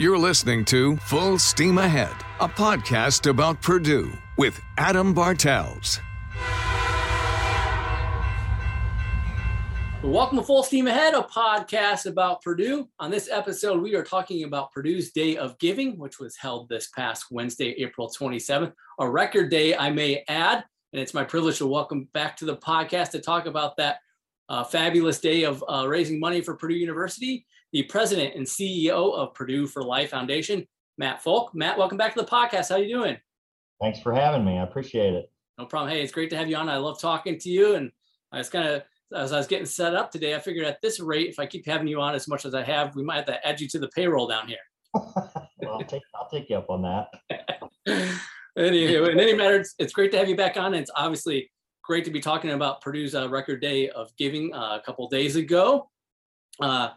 You're listening to Full Steam Ahead, a podcast about Purdue with Adam Bartels. Welcome to Full Steam Ahead, a podcast about Purdue. On this episode, we are talking about Purdue's Day of Giving, which was held this past Wednesday, April 27th, a record day, I may add. And it's my privilege to welcome back to the podcast to talk about that uh, fabulous day of uh, raising money for Purdue University, the president and CEO of Purdue for Life Foundation, Matt Folk. Matt, welcome back to the podcast. How you doing? Thanks for having me. I appreciate it. No problem. Hey, it's great to have you on. I love talking to you. And I was kind of as I was getting set up today, I figured at this rate, if I keep having you on as much as I have, we might have to add you to the payroll down here. well, I'll take, I'll take you up on that. anyway, in any matter, it's, it's, great to have you back on. It's obviously great to be talking about Purdue's uh, record day of giving uh, a couple days ago. Uh,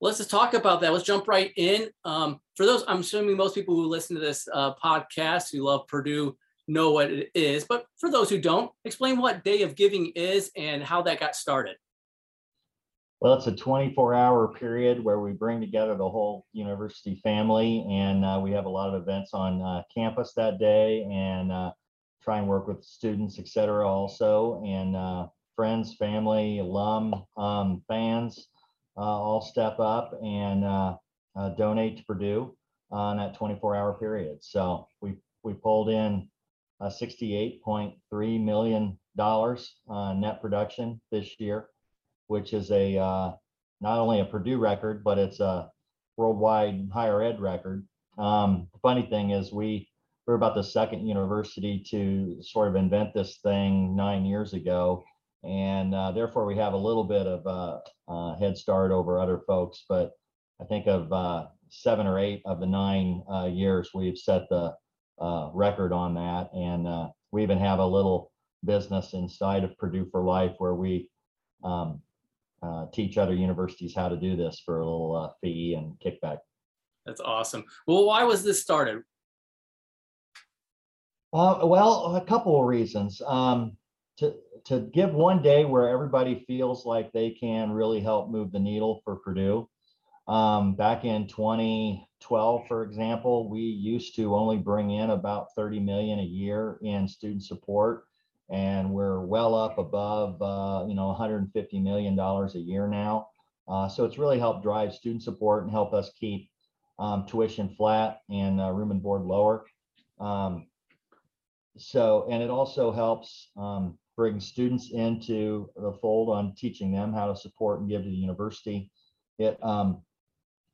let's just talk about that. Let's jump right in. Um, for those, I'm assuming most people who listen to this uh, podcast who love Purdue know what it is. But for those who don't, explain what Day of Giving is and how that got started. Well, it's a 24 hour period where we bring together the whole university family, and uh, we have a lot of events on uh, campus that day and try and work with students, et cetera, also, and uh, friends, family, alum, um, fans uh, all step up and uh, donate to Purdue on that 24 hour period. So we, we pulled in uh, $68.3 million uh, net production this year, which is a uh, not only a Purdue record, but it's a worldwide higher ed record. Um, the funny thing is we we're about the second university to sort of invent this thing nine years ago, and uh, therefore we have a little bit of a, a, head start over other folks. But I think of uh, seven or eight of the nine uh, years we've set the uh, record on that. And uh, we even have a little business inside of Purdue for Life where we um, uh, teach other universities how to do this for a little uh, fee and kickback. That's awesome. Well, why was this started? Uh, well, a couple of reasons. Um, to, to give one day where everybody feels like they can really help move the needle for Purdue. Um, back in 2012, for example, we used to only bring in about 30 million a year in student support, and we're well up above, uh, you know, 150 million dollars a year now. Uh, so it's really helped drive student support and help us keep um, tuition flat and uh, room and board lower. Um, so, and it also helps um, bring students into the fold on teaching them how to support and give to the university. It um,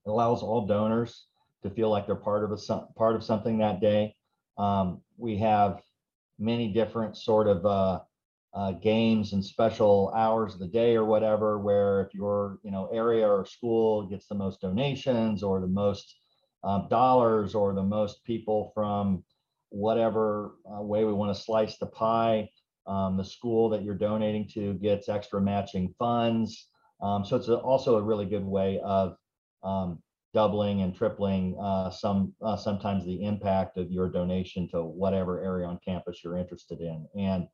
allows all donors to feel like they're part of a part of something that day. Um, we have many different sort of uh, uh, games and special hours of the day or whatever, where if your you know area or school gets the most donations or the most um, dollars or the most people from whatever uh, way we want to slice the pie, um, the school that you're donating to gets extra matching funds. Um, so it's a, also a really good way of um, doubling and tripling uh, some uh, sometimes the impact of your donation to whatever area on campus you're interested in. And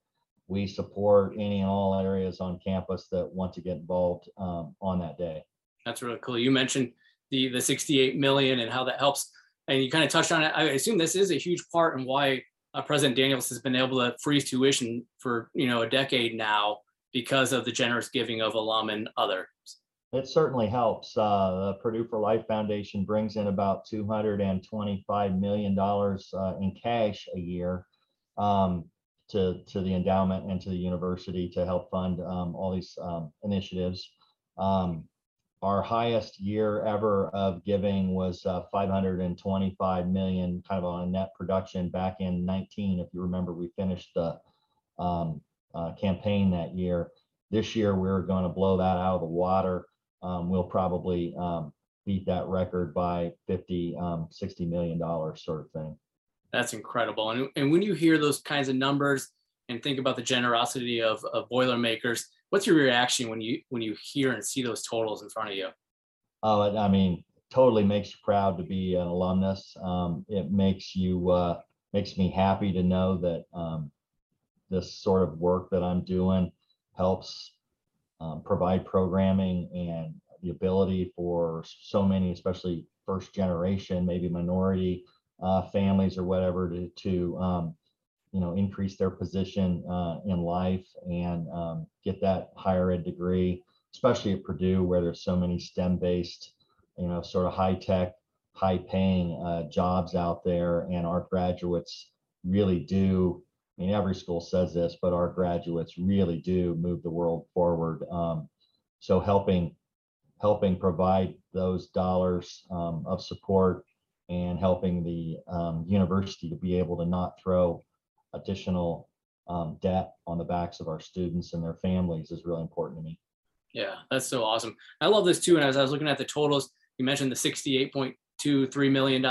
we support any and all areas on campus that want to get involved um, on that day. That's really cool. You mentioned the the 68 million and how that helps, and you kind of touched on it. I assume this is a huge part in why uh, President Daniels has been able to freeze tuition for you know a decade now because of the generous giving of alum and others. It certainly helps. Uh, the Purdue for Life Foundation brings in about $225 million uh, in cash a year um, to, to the endowment and to the university to help fund um, all these um, initiatives. Um, our highest year ever of giving was uh, 525 million, kind of on a net production back in 19. If you remember, we finished the um, uh, campaign that year. This year, we're going to blow that out of the water um, we'll probably um, beat that record by 50, um, 60 million dollars sort of thing. That's incredible. And, and when you hear those kinds of numbers and think about the generosity of, of Boilermakers, what's your reaction when you when you hear and see those totals in front of you? Oh, I mean, totally makes you proud to be an alumnus. Um, it makes you uh, makes me happy to know that um, this sort of work that I'm doing helps um, provide programming and the ability for so many, especially first generation, maybe minority uh, families or whatever, to, to um, you know, increase their position uh, in life and um, get that higher ed degree, especially at Purdue, where there's so many STEM-based, you know, sort of high-tech, high-paying uh, jobs out there, and our graduates really do. I mean, every school says this, but our graduates really do move the world forward. Um, so helping helping provide those dollars um, of support and helping the um, university to be able to not throw additional um, debt on the backs of our students and their families is really important to me. Yeah, that's so awesome. I love this too. And as I was looking at the totals, you mentioned the $68.23 million.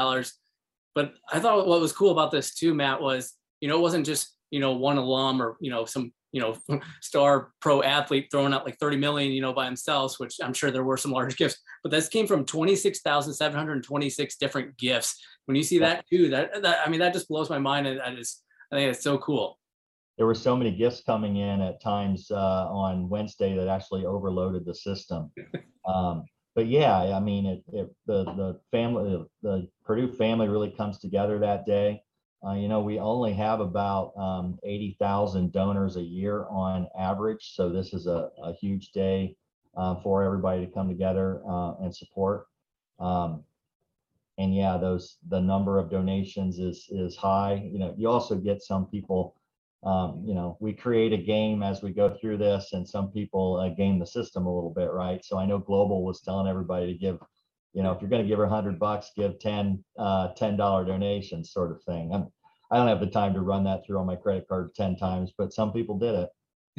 But I thought what was cool about this too, Matt, was, you know, it wasn't just, you know, one alum or, you know, some, you know, star pro athlete throwing out like 30 million, you know, by themselves, which I'm sure there were some large gifts, but this came from 26,726 different gifts. When you see that too, that, that, I mean, that just blows my mind. And I just, I think it's so cool. There were so many gifts coming in at times uh, on Wednesday that actually overloaded the system. Um, but yeah, I mean, it, it, the the family, the Purdue family really comes together that day. Uh, you know, we only have about um, 80,000 donors a year on average, so this is a, a huge day uh, for everybody to come together uh, and support. Um, and yeah, those the number of donations is is high. You know, you also get some people. Um, you know, we create a game as we go through this, and some people uh, game the system a little bit, right? So I know Global was telling everybody to give, you know, if you're going to give her hundred bucks, give 10 uh, ten dollar donations, sort of thing. I'm, I don't have the time to run that through on my credit card ten times, but some people did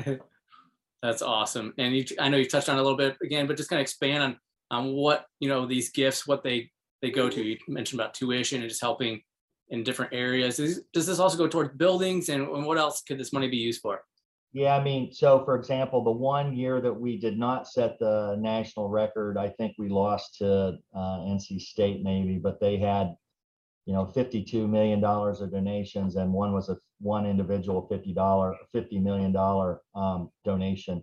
it. That's awesome, and you, I know you touched on a little bit again, but just kind of expand on on what you know these gifts, what they they go to. You mentioned about tuition and just helping in different areas. Does this also go towards buildings and, and what else could this money be used for? Yeah, I mean, so for example, the one year that we did not set the national record, I think we lost to uh, NC State maybe, but they had, you know, fifty-two million dollars of donations, and one was a one individual fifty dollar, fifty million dollar um, donation.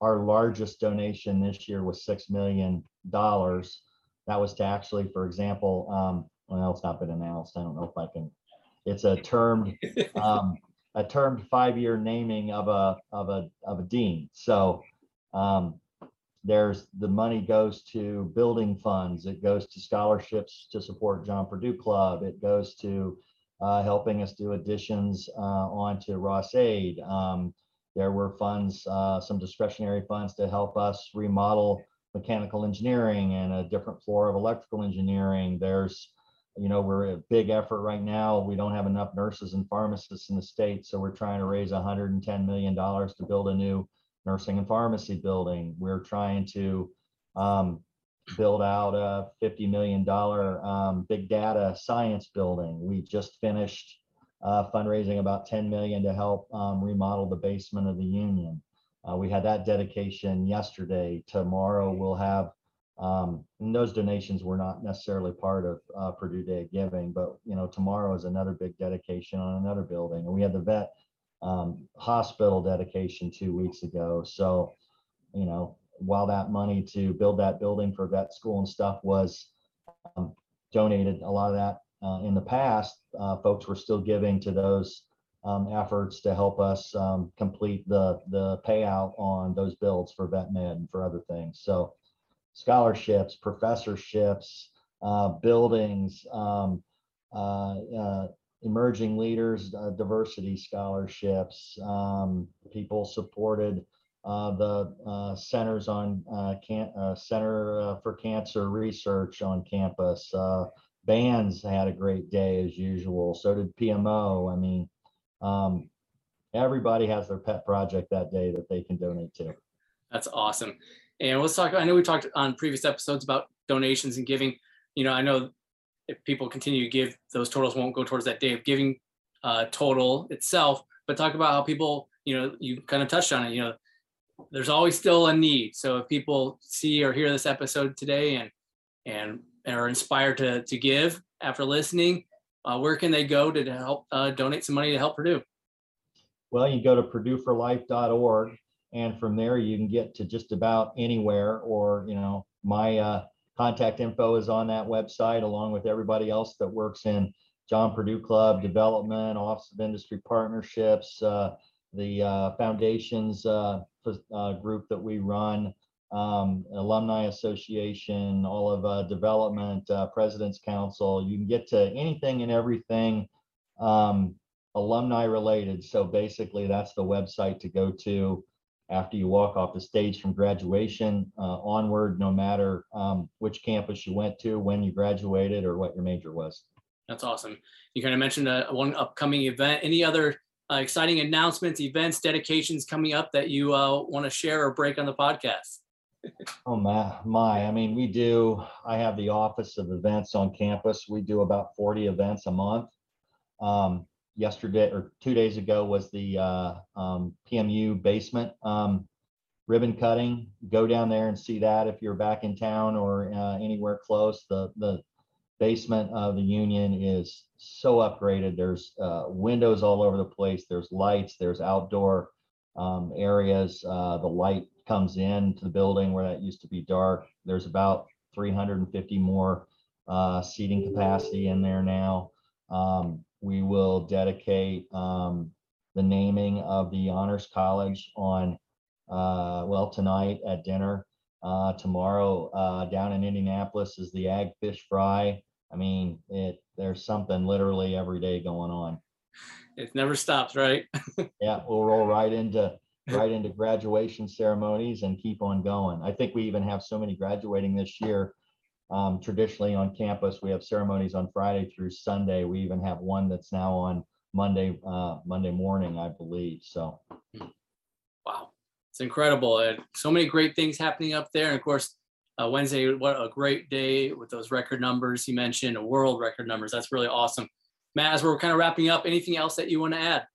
Our largest donation this year was six million dollars, that was to actually, for example, um, well, it's not been announced. I don't know if I can. It's a termed, um, a termed five-year naming of a of a of a dean. So um, there's the money goes to building funds. It goes to scholarships to support John Purdue Club. It goes to uh, helping us do additions uh, onto Ross-Ade. Um, there were funds, uh, some discretionary funds to help us remodel mechanical engineering and a different floor of electrical engineering. There's, you know, we're a big effort right now. We don't have enough nurses and pharmacists in the state, so we're trying to raise 110 million dollars to build a new nursing and pharmacy building. We're trying to um, build out a 50 million dollar um, big data science building. We just finished uh, fundraising about 10 million to help um, remodel the basement of the union. Uh, we had that dedication yesterday. Tomorrow we'll have, um, and those donations were not necessarily part of uh, Purdue Day of Giving, but you know tomorrow is another big dedication on another building, and we had the vet um, hospital dedication two weeks ago. So, you know, while that money to build that building for vet school and stuff was um, donated, a lot of that uh, in the past, uh, folks were still giving to those um, efforts to help us um, complete the the payout on those builds for vet med and for other things. So scholarships, professorships, uh, buildings, um, uh, uh, emerging leaders, uh, diversity scholarships. Um, people supported uh, the uh, centers on Center for Cancer Research on campus. bands had a great day as usual. So did PMO. I mean, um, everybody has their pet project that day that they can donate to. That's awesome. And let's talk. I know we talked on previous episodes about donations and giving. You know, I know if people continue to give, those totals won't go towards that day of giving uh, total itself. But talk about how people, you know, you kind of touched on it. You know, there's always still a need. So if people see or hear this episode today and and are inspired to to give after listening, uh, where can they go to, help uh, donate some money to help Purdue? Well, you go to purdueforlife.org, and from there you can get to just about anywhere, or you know, my uh, contact info is on that website, along with everybody else that works in John Purdue Club Development, Office of Industry Partnerships, uh, the uh, foundations uh, group that we run, um, Alumni Association, all of uh, Development, uh, President's Council. You can get to anything and everything um, alumni related. So basically, that's the website to go to after you walk off the stage from graduation uh, onward, no matter um, which campus you went to, when you graduated, or what your major was. That's awesome. You kind of mentioned uh, one upcoming event. Any other uh, exciting announcements, events, dedications coming up that you uh, want to share or break on the podcast? Oh my, my! I mean, we do. I have the Office of Events on campus. We do about 40 events a month. Um, yesterday or two days ago was the uh, um, PMU basement um, ribbon cutting. Go down there and see that if you're back in town or uh, anywhere close. The the basement of the Union is so upgraded. There's uh, windows all over the place. There's lights. There's outdoor um, areas. Uh, the light comes in to the building where that used to be dark. There's about 350 more uh, seating capacity in there now. Um, we will dedicate um, the naming of the Honors College on, uh, well, tonight at dinner. Uh, tomorrow uh, down in Indianapolis is the Ag Fish Fry. I mean, it there's something literally every day going on. It never stops, right? yeah, we'll roll right into right into graduation ceremonies and keep on going. I think we even have so many graduating this year. Um, traditionally on campus, we have ceremonies on Friday through Sunday. We even have one that's now on Monday uh, Monday morning, I believe. So, wow, it's incredible, and so many great things happening up there. And of course, uh, Wednesday, what a great day with those record numbers you mentioned, world record numbers. That's really awesome. Matt, as we're kind of wrapping up, anything else that you want to add?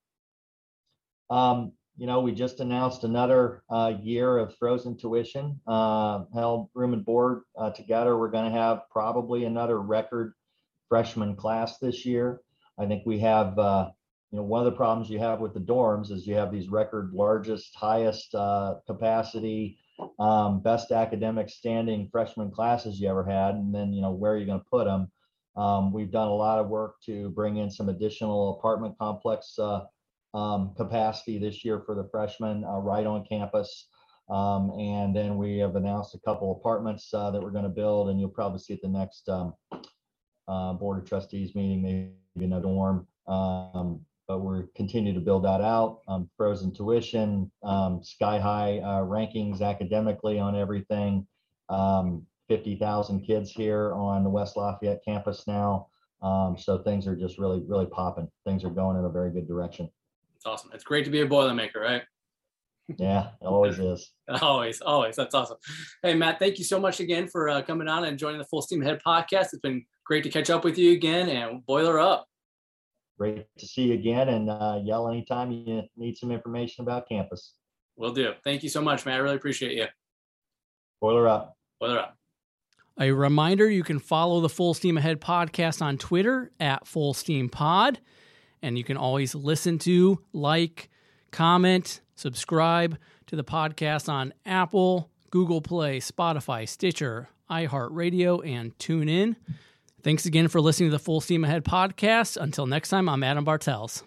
Um, you know, we just announced another uh, year of frozen tuition. Uh, held room and board uh, together. We're going to have probably another record freshman class this year. I think we have, uh, you know, one of the problems you have with the dorms is you have these record largest, highest uh, capacity um, best academic standing freshman classes you ever had, and then you know where are you going to put them. Um, we've done a lot of work to bring in some additional apartment complex uh, um, capacity this year for the freshmen uh, right on campus. Um, and then we have announced a couple apartments uh, that we're going to build, and you'll probably see at the next um, uh, board of trustees meeting, maybe in a dorm. Um, but we're continue to build that out. Um, frozen tuition, um, sky high uh, rankings academically on everything. Um, 50,000 kids here on the West Lafayette campus now. So things are just really, really popping. Things are going in a very good direction. It's awesome. It's great to be a Boilermaker, right? Yeah, it always is. always, always. That's awesome. Hey, Matt, thank you so much again for uh, coming on and joining the Full Steam Ahead podcast. It's been great to catch up with you again and boiler up great to see you again and uh, yell anytime you need some information about campus. Will do. Thank you so much, Matt. I really appreciate you. Boiler up. Boiler up. A reminder you can follow the Full Steam Ahead podcast on Twitter at Full Steam Pod. And you can always listen to, like, comment, subscribe to the podcast on Apple, Google Play, Spotify, Stitcher, iHeartRadio, and TuneIn. Thanks again for listening to the Full Steam Ahead podcast. Until next time, I'm Adam Bartels.